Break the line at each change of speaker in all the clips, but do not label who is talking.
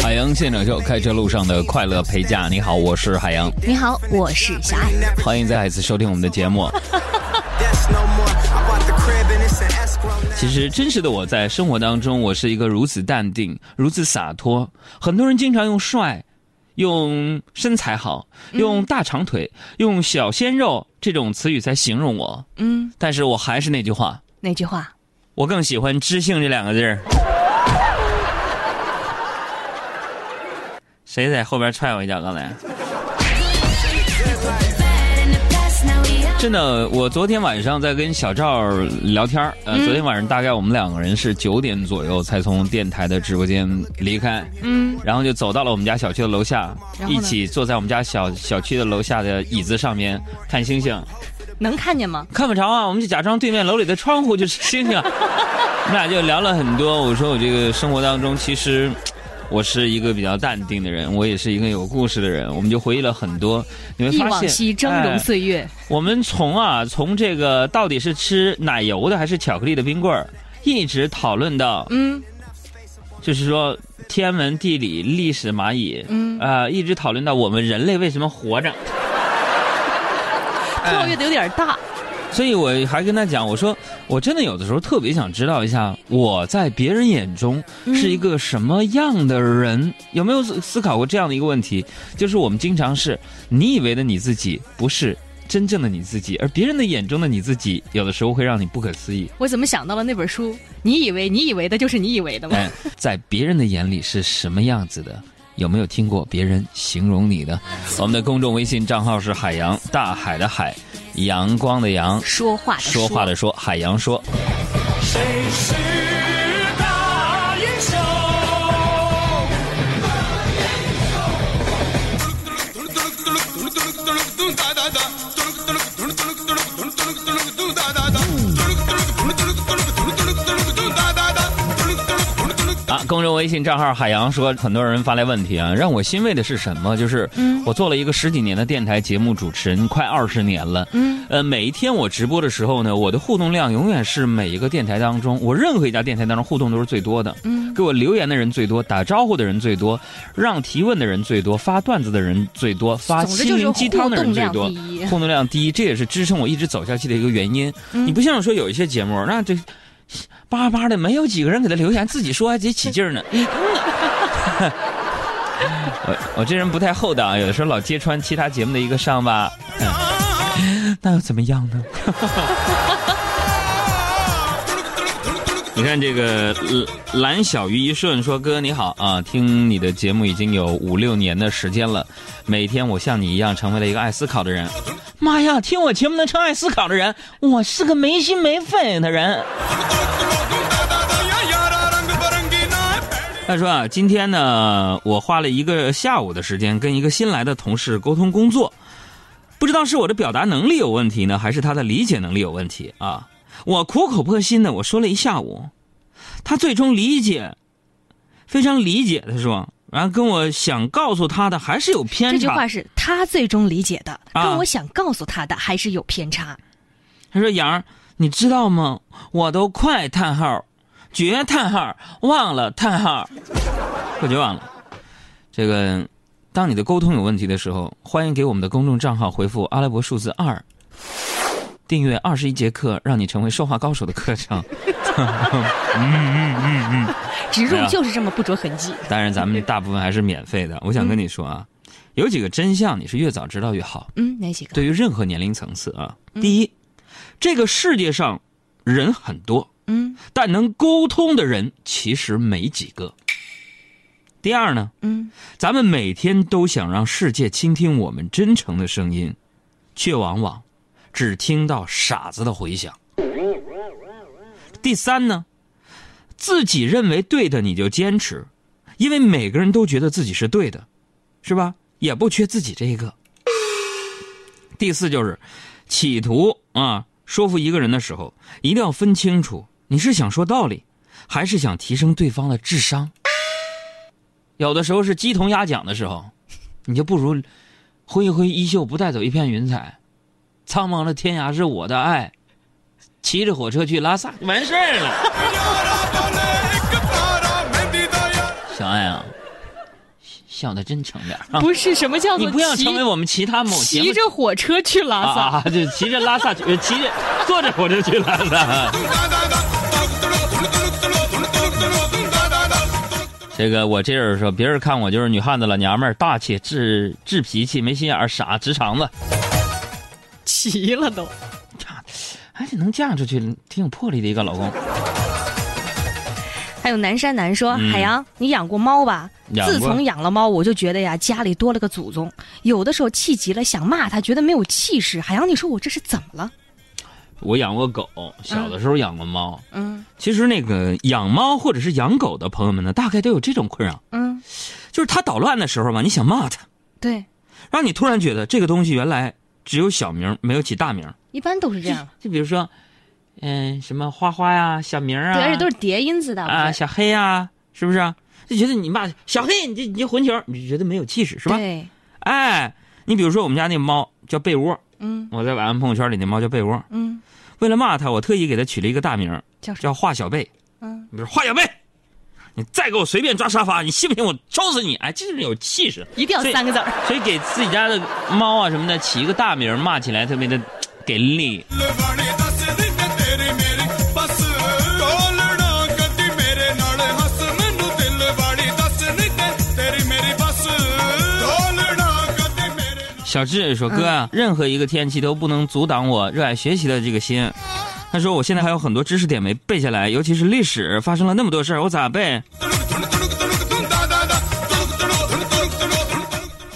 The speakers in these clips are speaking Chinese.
海洋现场秀，开车路上的快乐陪驾。你好，我是海洋。
你好，我是小爱。
欢迎再一次收听我们的节目。其实，真实的我在生活当中，我是一个如此淡定、如此洒脱。很多人经常用帅、用身材好、用大长腿、用小鲜肉这种词语在形容我。嗯，但是我还是那句话。
哪句话？
我更喜欢知性这两个字儿。谁在后边踹我一脚？刚才。真的，我昨天晚上在跟小赵聊天呃，昨天晚上大概我们两个人是九点左右才从电台的直播间离开，嗯，然后就走到了我们家小区的楼下，一起坐在我们家小小区的楼下的椅子上面看星星。
能看见吗？
看不着啊，我们就假装对面楼里的窗户就是星星。我们俩就聊了很多，我说我这个生活当中其实。我是一个比较淡定的人，我也是一个有故事的人。我们就回忆了很多，你会发现，忆
往昔峥嵘岁月。
我们从啊，从这个到底是吃奶油的还是巧克力的冰棍儿，一直讨论到，嗯，就是说天文地理历史蚂蚁，嗯啊，一直讨论到我们人类为什么活着，
跳跃的有点大。
所以我还跟他讲，我说我真的有的时候特别想知道一下，我在别人眼中是一个什么样的人？有没有思考过这样的一个问题？就是我们经常是你以为的你自己，不是真正的你自己，而别人的眼中的你自己，有的时候会让你不可思议。
我怎么想到了那本书？你以为你以为的就是你以为的吗？
在别人的眼里是什么样子的？有没有听过别人形容你的？我们的公众微信账号是海洋大海的海。阳光的阳，
说话的
说话的说，海洋说。谁是微信账号海洋说，很多人发来问题啊，让我欣慰的是什么？就是，我做了一个十几年的电台节目主持人，快二十年了。嗯，呃，每一天我直播的时候呢，我的互动量永远是每一个电台当中，我任何一家电台当中互动都是最多的。嗯，给我留言的人最多，打招呼的人最多，让提问的人最多，发段子的人最多，发心灵鸡汤的人最多，互动量第一，这也是支撑我一直走下去的一个原因。你不像说有一些节目，那这。巴巴的，没有几个人给他留言，自己说还得起劲呢。我我这人不太厚道啊，有的时候老揭穿其他节目的一个伤疤，那又怎么样呢？你看这个蓝小鱼一顺说：“哥你好啊，听你的节目已经有五六年的时间了，每天我像你一样成为了一个爱思考的人。妈呀，听我节目能成爱思考的人，我是个没心没肺的人。”他说啊，今天呢，我花了一个下午的时间跟一个新来的同事沟通工作，不知道是我的表达能力有问题呢，还是他的理解能力有问题啊？我苦口婆心的我说了一下午，他最终理解，非常理解的说，然后跟我想告诉他的还是有偏差。
这句话是他最终理解的，跟我想告诉他的还是有偏差。
他说：“杨儿，你知道吗？我都快叹号，绝叹号，忘了叹号，我绝忘了。这个，当你的沟通有问题的时候，欢迎给我们的公众账号回复阿拉伯数字二。”订阅二十一节课，让你成为说话高手的课程。嗯
嗯嗯嗯，植入就是这么不着痕迹。
当然，咱们大部分还是免费的。我想跟你说啊，有几个真相，你是越早知道越好。
嗯，哪几个？
对于任何年龄层次啊，第一，这个世界上人很多，嗯，但能沟通的人其实没几个。第二呢，嗯，咱们每天都想让世界倾听我们真诚的声音，却往往。只听到傻子的回响。第三呢，自己认为对的你就坚持，因为每个人都觉得自己是对的，是吧？也不缺自己这一个。第四就是，企图啊说服一个人的时候，一定要分清楚你是想说道理，还是想提升对方的智商。有的时候是鸡同鸭讲的时候，你就不如挥一挥衣袖，不带走一片云彩。苍茫的天涯是我的爱，骑着火车去拉萨，完事儿了。小爱啊笑的真诚点啊。
不是什么叫做
你不要成为我们其他某
骑着火车去拉萨。
啊，就骑着拉萨去，骑着坐着火车去拉萨。这个我这人说，别人看我就是女汉子老娘们儿，大气、治治脾气、没心眼儿、傻、直肠子，
齐了都。
还是能嫁出去，挺有魄力的一个老公。
还有南山南说：“海洋，你养过猫吧？自从养了猫，我就觉得呀，家里多了个祖宗。有的时候气急了，想骂他，觉得没有气势。海洋，你说我这是怎么了？”
我养过狗，小的时候养过猫。嗯，其实那个养猫或者是养狗的朋友们呢，大概都有这种困扰。嗯，就是它捣乱的时候吧，你想骂它，
对，
让你突然觉得这个东西原来只有小名没有起大名。
一般都是这样。
就比如说。嗯，什么花花呀，小明啊，
而且都是叠音字的
啊，小黑呀，是不是？就觉得你骂小黑，你这你这混球，你就觉得没有气势，是吧？
对。
哎，你比如说我们家那猫叫被窝，嗯，我在晚安朋友圈里那猫叫被窝，嗯，为了骂它，我特意给它取了一个大名，叫叫华小贝，嗯，比如华小贝，你再给我随便抓沙发，你信不信我抽死你？哎，这就是有气势，
一定要三个字
所以给自己家的猫啊什么的起一个大名，骂起来特别的给力。小智说：“哥啊，任何一个天气都不能阻挡我热爱学习的这个心。”他说：“我现在还有很多知识点没背下来，尤其是历史，发生了那么多事儿，我咋背？”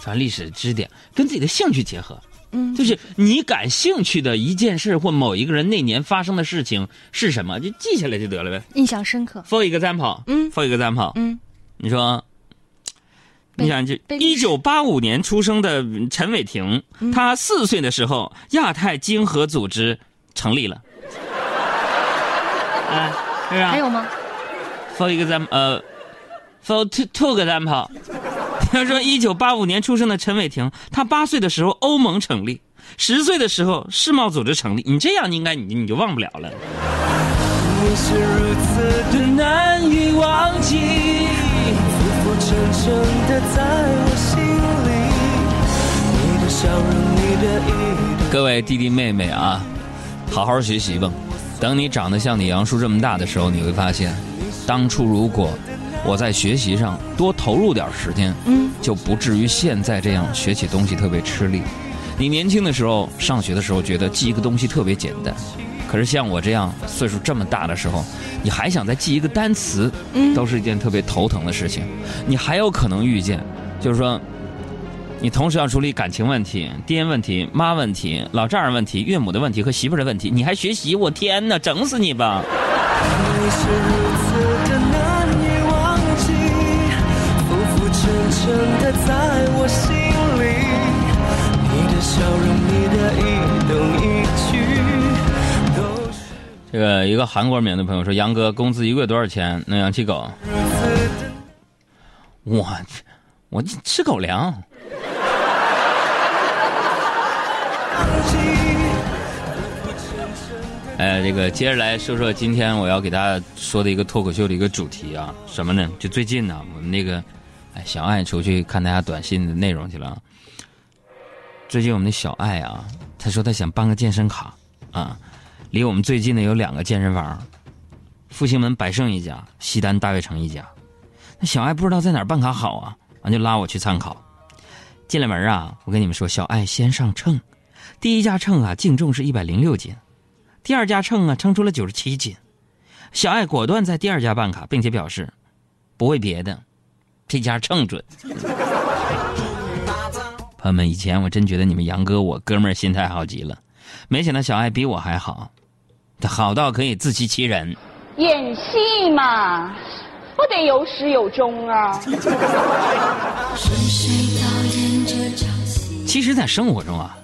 传历史知识点跟自己的兴趣结合，嗯，就是你感兴趣的一件事或某一个人那年发生的事情是什么，就记下来就得了呗。
印象深刻。
For example，嗯，For example，嗯，你说。你想，这一九八五年出生的陈伟霆，他四岁的时候，亚太经合组织成立了。哎，是吧？
还有吗
？For example，呃，For two two example，他说一九八五年出生的陈伟霆，他八岁的时候欧盟成立，十岁的时候世贸组织成立。你这样应该你你就忘不了了。你是如此的难以忘记。浮浮沉沉的在我心里，你的笑容，你的意各位弟弟妹妹啊，好好学习吧。等你长得像你杨叔这么大的时候，你会发现，当初如果我在学习上多投入点时间，嗯，就不至于现在这样学起东西特别吃力。你年轻的时候上学的时候，觉得记一个东西特别简单。可是像我这样岁数这么大的时候，你还想再记一个单词，都是一件特别头疼的事情。你还有可能遇见，就是说，你同时要处理感情问题、爹问题、妈问题、老丈人问题、岳母的问题和媳妇的问题，你还学习？我天哪，整死你吧！这个一个韩国名的朋友说：“杨哥，工资一个月多少钱能养起狗？”我我吃狗粮。哎，这个接着来说说今天我要给大家说的一个脱口秀的一个主题啊，什么呢？就最近呢，我们那个哎小爱出去看大家短信的内容去了。最近我们的小爱啊，他说他想办个健身卡啊。离我们最近的有两个健身房，复兴门百盛一家，西单大悦城一家。那小爱不知道在哪儿办卡好啊，完就拉我去参考。进了门啊，我跟你们说，小爱先上秤，第一家秤啊净重是一百零六斤，第二家秤啊称出了九十七斤。小爱果断在第二家办卡，并且表示不为别的，这家秤准。朋友们，以前我真觉得你们杨哥我哥们儿心态好极了，没想到小爱比我还好。他好到可以自欺欺人，
演戏嘛，不得有始有终啊。
其实，在生活中啊，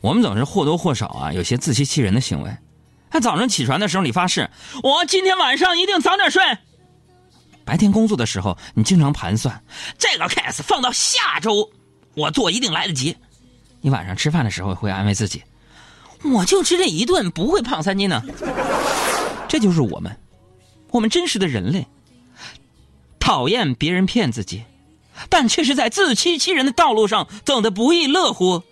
我们总是或多或少啊有些自欺欺人的行为。他早上起床的时候，你发誓我今天晚上一定早点睡；白天工作的时候，你经常盘算这个 case 放到下周我做一定来得及。你晚上吃饭的时候会安慰自己。我就吃这一顿，不会胖三斤呢。这就是我们，我们真实的人类。讨厌别人骗自己，但却是在自欺欺人的道路上走得不亦乐乎。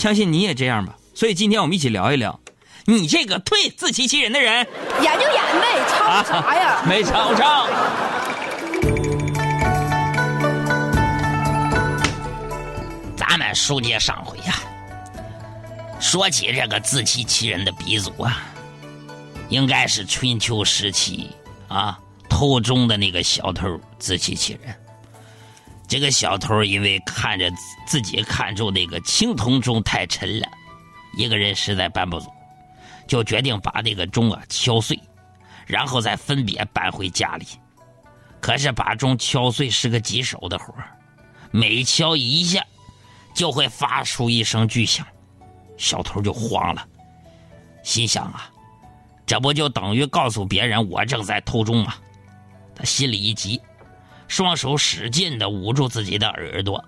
相信你也这样吧。所以今天我们一起聊一聊，你这个忒自欺欺人的人。
演就演呗，吵啥呀？
没吵吵。
咱们书接上回呀，说起这个自欺欺人的鼻祖啊，应该是春秋时期啊偷钟的那个小偷自欺欺人。这个小偷因为看着自己看中那个青铜钟太沉了，一个人实在搬不走，就决定把那个钟啊敲碎，然后再分别搬回家里。可是把钟敲碎是个棘手的活每敲一下，就会发出一声巨响，小偷就慌了，心想啊，这不就等于告诉别人我正在偷钟吗？他心里一急。双手使劲的捂住自己的耳朵，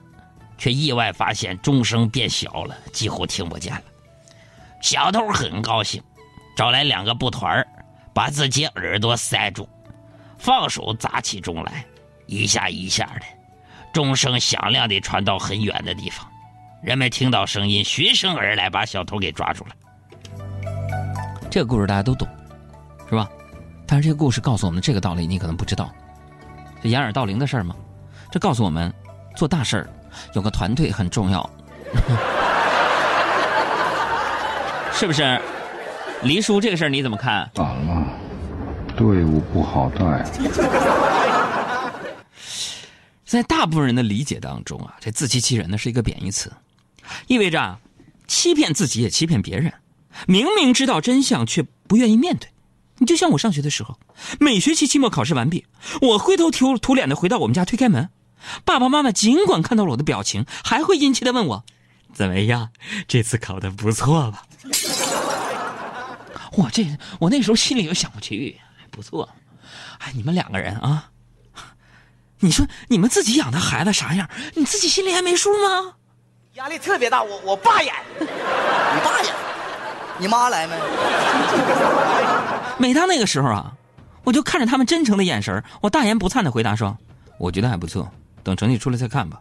却意外发现钟声变小了，几乎听不见了。小偷很高兴，找来两个布团把自己耳朵塞住，放手砸起钟来，一下一下的，钟声响亮的传到很远的地方。人们听到声音，循声而来，把小偷给抓住了。
这个故事大家都懂，是吧？但是这个故事告诉我们这个道理，你可能不知道。这掩耳盗铃的事儿吗？这告诉我们，做大事儿有个团队很重要，是不是？黎叔，这个事儿你怎么看？
咋了？队伍不好带。
在大部分人的理解当中啊，这自欺欺人呢是一个贬义词，意味着啊，欺骗自己也欺骗别人，明明知道真相却不愿意面对。你就像我上学的时候，每学期期末考试完毕，我灰头土土脸的回到我们家推开门，爸爸妈妈尽管看到了我的表情，还会殷切的问我：“怎么样？这次考的不错吧？” 我这我那时候心里就想过去，不错。哎，你们两个人啊，你说你们自己养的孩子啥样，你自己心里还没数吗？
压力特别大，我我爸演，你爸演，你妈来没？
每当那个时候啊，我就看着他们真诚的眼神我大言不惭的回答说：“我觉得还不错，等成绩出来再看吧。”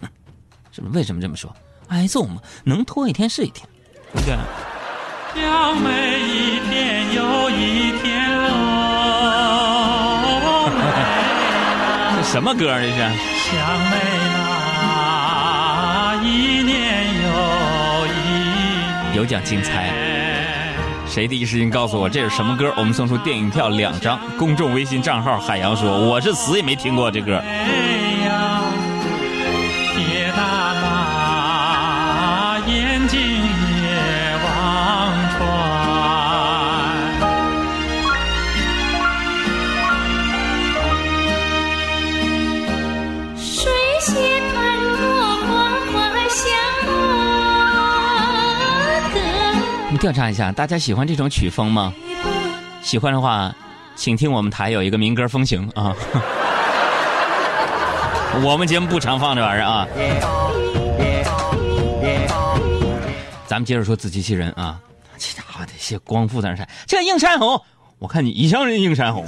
哼，是不是？为什么这么说？挨揍嘛，能拖一天是一天，对不对？
像每一天又一天哦，
这什么歌这是？想
每那一年又一
年。有奖竞猜。谁第一时间告诉我这是什么歌？我们送出电影票两张。公众微信账号海洋说：“我是死也没听过这歌。”调查一下，大家喜欢这种曲风吗？喜欢的话，请听我们台有一个民歌风行啊。我们节目不常放这玩意儿啊。咱们接着说自欺欺人啊，这家伙得些光复在那晒，这映山红，我看你一向是映山红。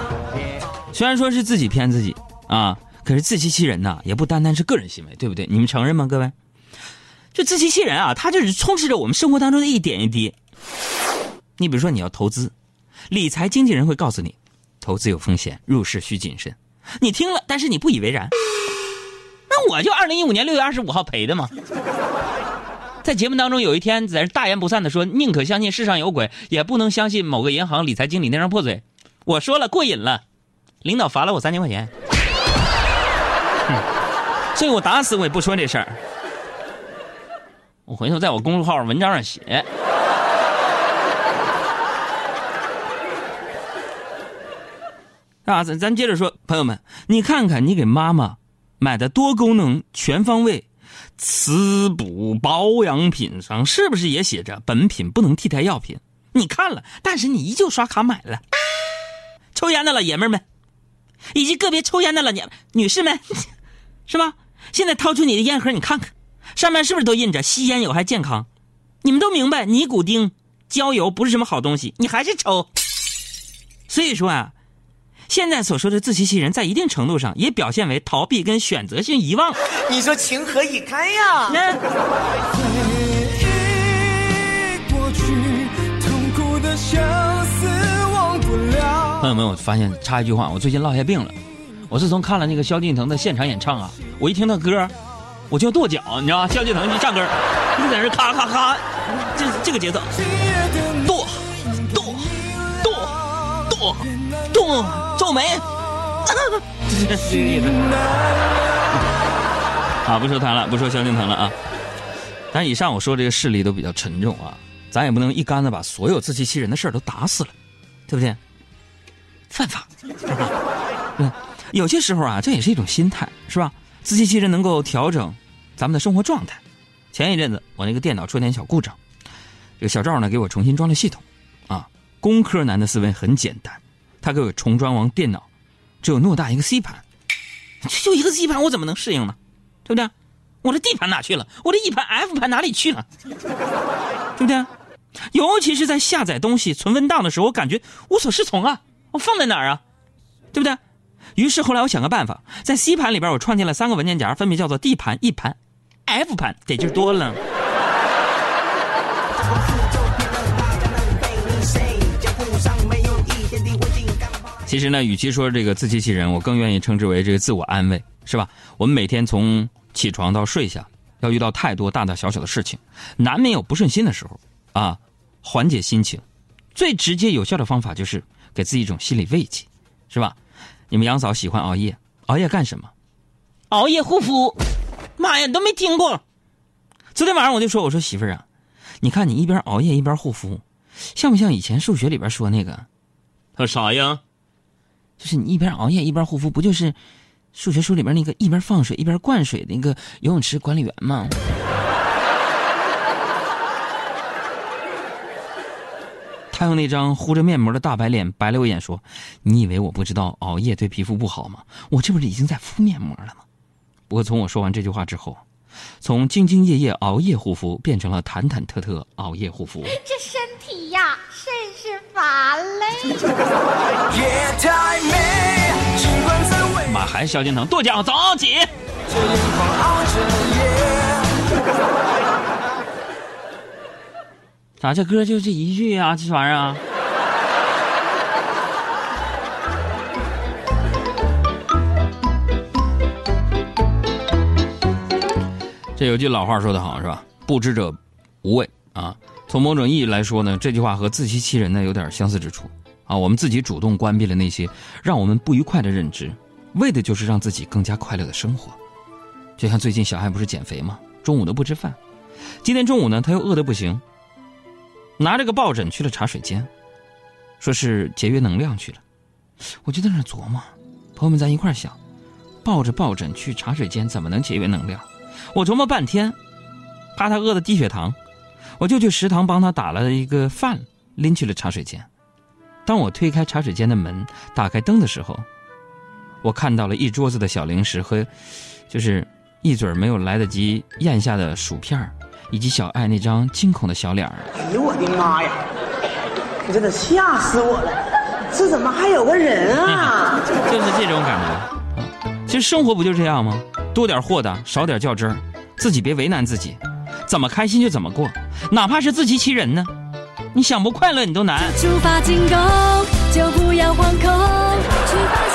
虽然说是自己骗自己啊，可是自欺欺人呐，也不单单是个人行为，对不对？你们承认吗，各位？就自欺欺人啊！他就是充斥着我们生活当中的一点一滴。你比如说，你要投资，理财经纪人会告诉你，投资有风险，入市需谨慎。你听了，但是你不以为然。那我就二零一五年六月二十五号赔的嘛。在节目当中，有一天在大言不惭的说：“宁可相信世上有鬼，也不能相信某个银行理财经理那张破嘴。”我说了，过瘾了，领导罚了我三千块钱。所以我打死我也不说这事儿。我回头在我公众号文章上写。啊，咱咱接着说，朋友们，你看看你给妈妈买的多功能、全方位滋补保养品上，是不是也写着本品不能替代药品？你看了，但是你依旧刷卡买了。抽烟的老爷们们，以及个别抽烟的老娘女士们，是吧？现在掏出你的烟盒，你看看。上面是不是都印着吸烟有害健康？你们都明白尼古丁、焦油不是什么好东西，你还是抽。所以说啊，现在所说的自欺欺人，在一定程度上也表现为逃避跟选择性遗忘。
你说情何以堪呀？
朋友们，我发现插一句话，我最近落下病了。我自从看了那个萧敬腾的现场演唱啊，我一听那歌，我就要跺脚，你知道吗？萧敬腾一唱歌，就在那咔咔咔，这这个节奏，跺跺跺跺跺，皱眉，啊，不说他了，不说萧敬腾了啊。但以上我说这个事例都比较沉重啊，咱也不能一竿子把所有自欺欺人的事儿都打死了，对不对？犯法，嗯，有些时候啊，这也是一种心态，是吧？自欺欺人能够调整咱们的生活状态。前一阵子我那个电脑出点小故障，这个小赵呢给我重新装了系统，啊，工科男的思维很简单，他给我重装完电脑，只有偌大一个 C 盘，就一个 C 盘，我怎么能适应呢？对不对？我的 D 盘哪去了？我的 E 盘、F 盘哪里去了？对不对？尤其是在下载东西、存文档的时候，我感觉无所适从啊！我放在哪儿啊？对不对？于是后来我想个办法，在 C 盘里边我创建了三个文件夹，分别叫做 D 盘、E 盘、F 盘，得劲多了。其实呢，与其说这个自欺欺人，我更愿意称之为这个自我安慰，是吧？我们每天从起床到睡下，要遇到太多大大小小的事情，难免有不顺心的时候啊。缓解心情，最直接有效的方法就是给自己一种心理慰藉，是吧？你们杨嫂喜欢熬夜，熬夜干什么？熬夜护肤。妈呀，你都没听过。昨天晚上我就说，我说媳妇儿啊，你看你一边熬夜一边护肤，像不像以前数学里边说那个？他说啥呀？就是你一边熬夜一边护肤，不就是数学书里边那个一边放水一边灌水的那个游泳池管理员吗？他用那张糊着面膜的大白脸白了我一眼，说：“你以为我不知道熬夜对皮肤不好吗？我这不是已经在敷面膜了吗？”不过从我说完这句话之后，从兢兢业业熬夜护肤变成了忐忐忑忑熬夜护肤。
这身体呀，甚是乏累。
妈，还是萧敬腾跺脚走起。咋这歌就这一句啊？这玩意儿啊！这有句老话说得好，是吧？不知者无畏啊。从某种意义来说呢，这句话和自欺欺人呢有点相似之处啊。我们自己主动关闭了那些让我们不愉快的认知，为的就是让自己更加快乐的生活。就像最近小爱不是减肥吗？中午都不吃饭，今天中午呢他又饿得不行。拿着个抱枕去了茶水间，说是节约能量去了。我就在那琢磨，朋友们咱一块想，抱着抱枕去茶水间怎么能节约能量？我琢磨半天，怕他饿的低血糖，我就去食堂帮他打了一个饭，拎去了茶水间。当我推开茶水间的门，打开灯的时候，我看到了一桌子的小零食和，就是一嘴没有来得及咽下的薯片。以及小爱那张惊恐的小脸儿，
哎呦我的妈呀！你真的吓死我了！这怎么还有个人啊？
就是这种感觉啊！其实生活不就这样吗？多点豁达，少点较真儿，自己别为难自己，怎么开心就怎么过，哪怕是自欺欺人呢？你想不快乐你都难。出发进攻，就不要惶恐。